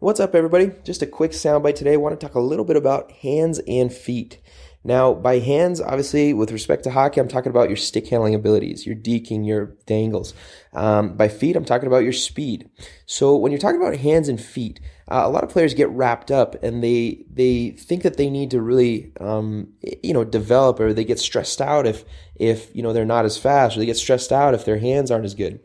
What's up, everybody? Just a quick soundbite today. I want to talk a little bit about hands and feet. Now, by hands, obviously, with respect to hockey, I'm talking about your stick handling abilities, your deking, your dangles. Um, by feet, I'm talking about your speed. So when you're talking about hands and feet, uh, a lot of players get wrapped up and they they think that they need to really um, you know develop or they get stressed out if if you know they're not as fast or they get stressed out if their hands aren't as good.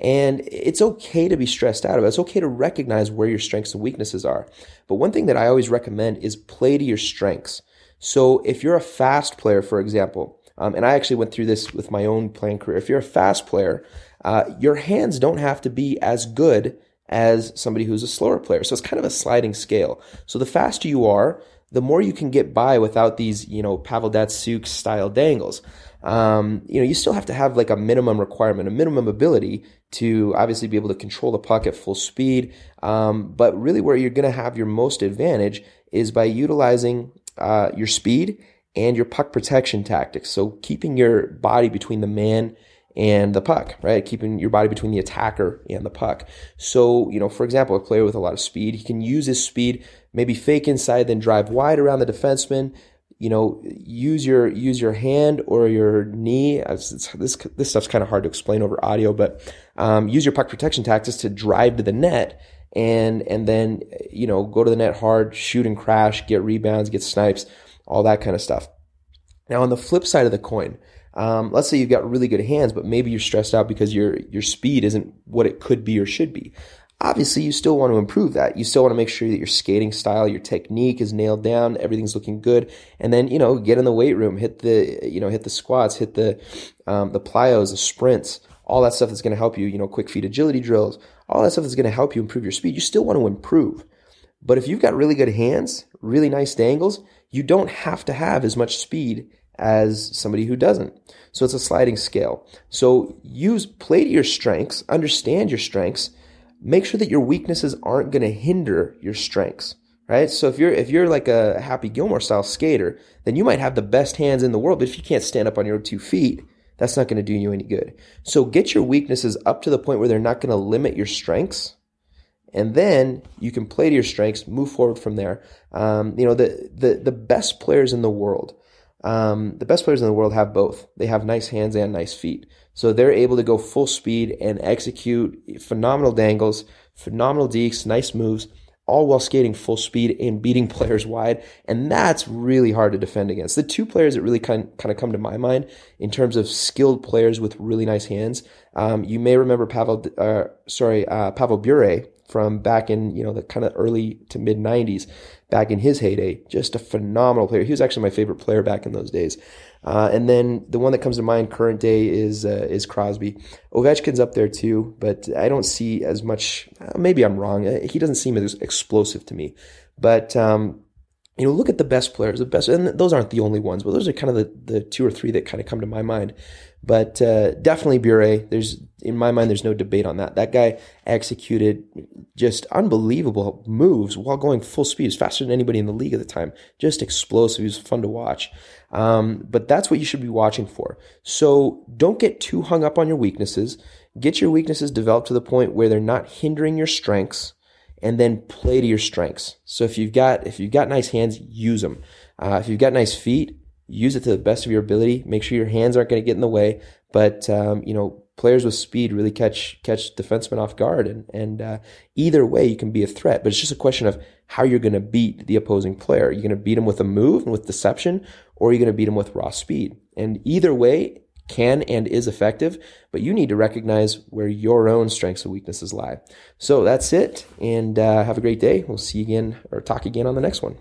And it's okay to be stressed out about it. It's okay to recognize where your strengths and weaknesses are. But one thing that I always recommend is play to your strengths. So if you're a fast player, for example, um, and I actually went through this with my own playing career. If you're a fast player, uh, your hands don't have to be as good as somebody who's a slower player. So it's kind of a sliding scale. So the faster you are, the more you can get by without these, you know, Pavel Datsyuk style dangles. Um, you know, you still have to have like a minimum requirement, a minimum ability to obviously be able to control the puck at full speed. Um, but really, where you're going to have your most advantage is by utilizing uh, your speed and your puck protection tactics. So keeping your body between the man and the puck, right? Keeping your body between the attacker and the puck. So, you know, for example, a player with a lot of speed, he can use his speed, maybe fake inside, then drive wide around the defenseman. You know, use your use your hand or your knee. This this stuff's kind of hard to explain over audio, but um, use your puck protection tactics to drive to the net and and then you know go to the net hard, shoot and crash, get rebounds, get snipes, all that kind of stuff. Now on the flip side of the coin, um, let's say you've got really good hands, but maybe you're stressed out because your your speed isn't what it could be or should be. Obviously, you still want to improve that. You still want to make sure that your skating style, your technique is nailed down, everything's looking good, and then you know get in the weight room, hit the you know hit the squats, hit the um, the plyos, the sprints, all that stuff that's going to help you. You know, quick feet agility drills, all that stuff is going to help you improve your speed. You still want to improve. But if you've got really good hands, really nice dangles, you don't have to have as much speed as somebody who doesn't. So it's a sliding scale. So use play to your strengths, understand your strengths, make sure that your weaknesses aren't going to hinder your strengths. Right? So if you're if you're like a Happy Gilmore style skater, then you might have the best hands in the world, but if you can't stand up on your two feet, that's not going to do you any good. So get your weaknesses up to the point where they're not going to limit your strengths. And then you can play to your strengths, move forward from there. Um, you know, the, the, the best players in the world, um, the best players in the world have both. They have nice hands and nice feet. So they're able to go full speed and execute phenomenal dangles, phenomenal dekes, nice moves all while skating full speed and beating players wide. And that's really hard to defend against. The two players that really kind, kind of come to my mind in terms of skilled players with really nice hands. Um, you may remember Pavel, uh, sorry, uh, Pavel Bure from back in, you know, the kind of early to mid 90s, back in his heyday. Just a phenomenal player. He was actually my favorite player back in those days. Uh, and then the one that comes to mind current day is uh, is Crosby. Ovechkin's up there too, but I don't see as much. Uh, maybe I'm wrong. Uh, he doesn't seem as explosive to me. But um, you know, look at the best players, the best, and those aren't the only ones, but those are kind of the, the two or three that kind of come to my mind. But uh, definitely Bure. There's in my mind, there's no debate on that. That guy executed just unbelievable moves while going full speed. Faster than anybody in the league at the time. Just explosive. He was fun to watch. Um, but that's what you should be watching for. So don't get too hung up on your weaknesses. Get your weaknesses developed to the point where they're not hindering your strengths and then play to your strengths. So if you've got if you've got nice hands, use them. Uh, if you've got nice feet, use it to the best of your ability. Make sure your hands aren't going to get in the way. But um, you know, players with speed really catch catch defensemen off guard, and and uh, either way, you can be a threat. But it's just a question of how you're going to beat the opposing player. You're going to beat them with a move and with deception, or you're going to beat them with raw speed. And either way, can and is effective, but you need to recognize where your own strengths and weaknesses lie. So that's it, and uh, have a great day. We'll see you again or talk again on the next one.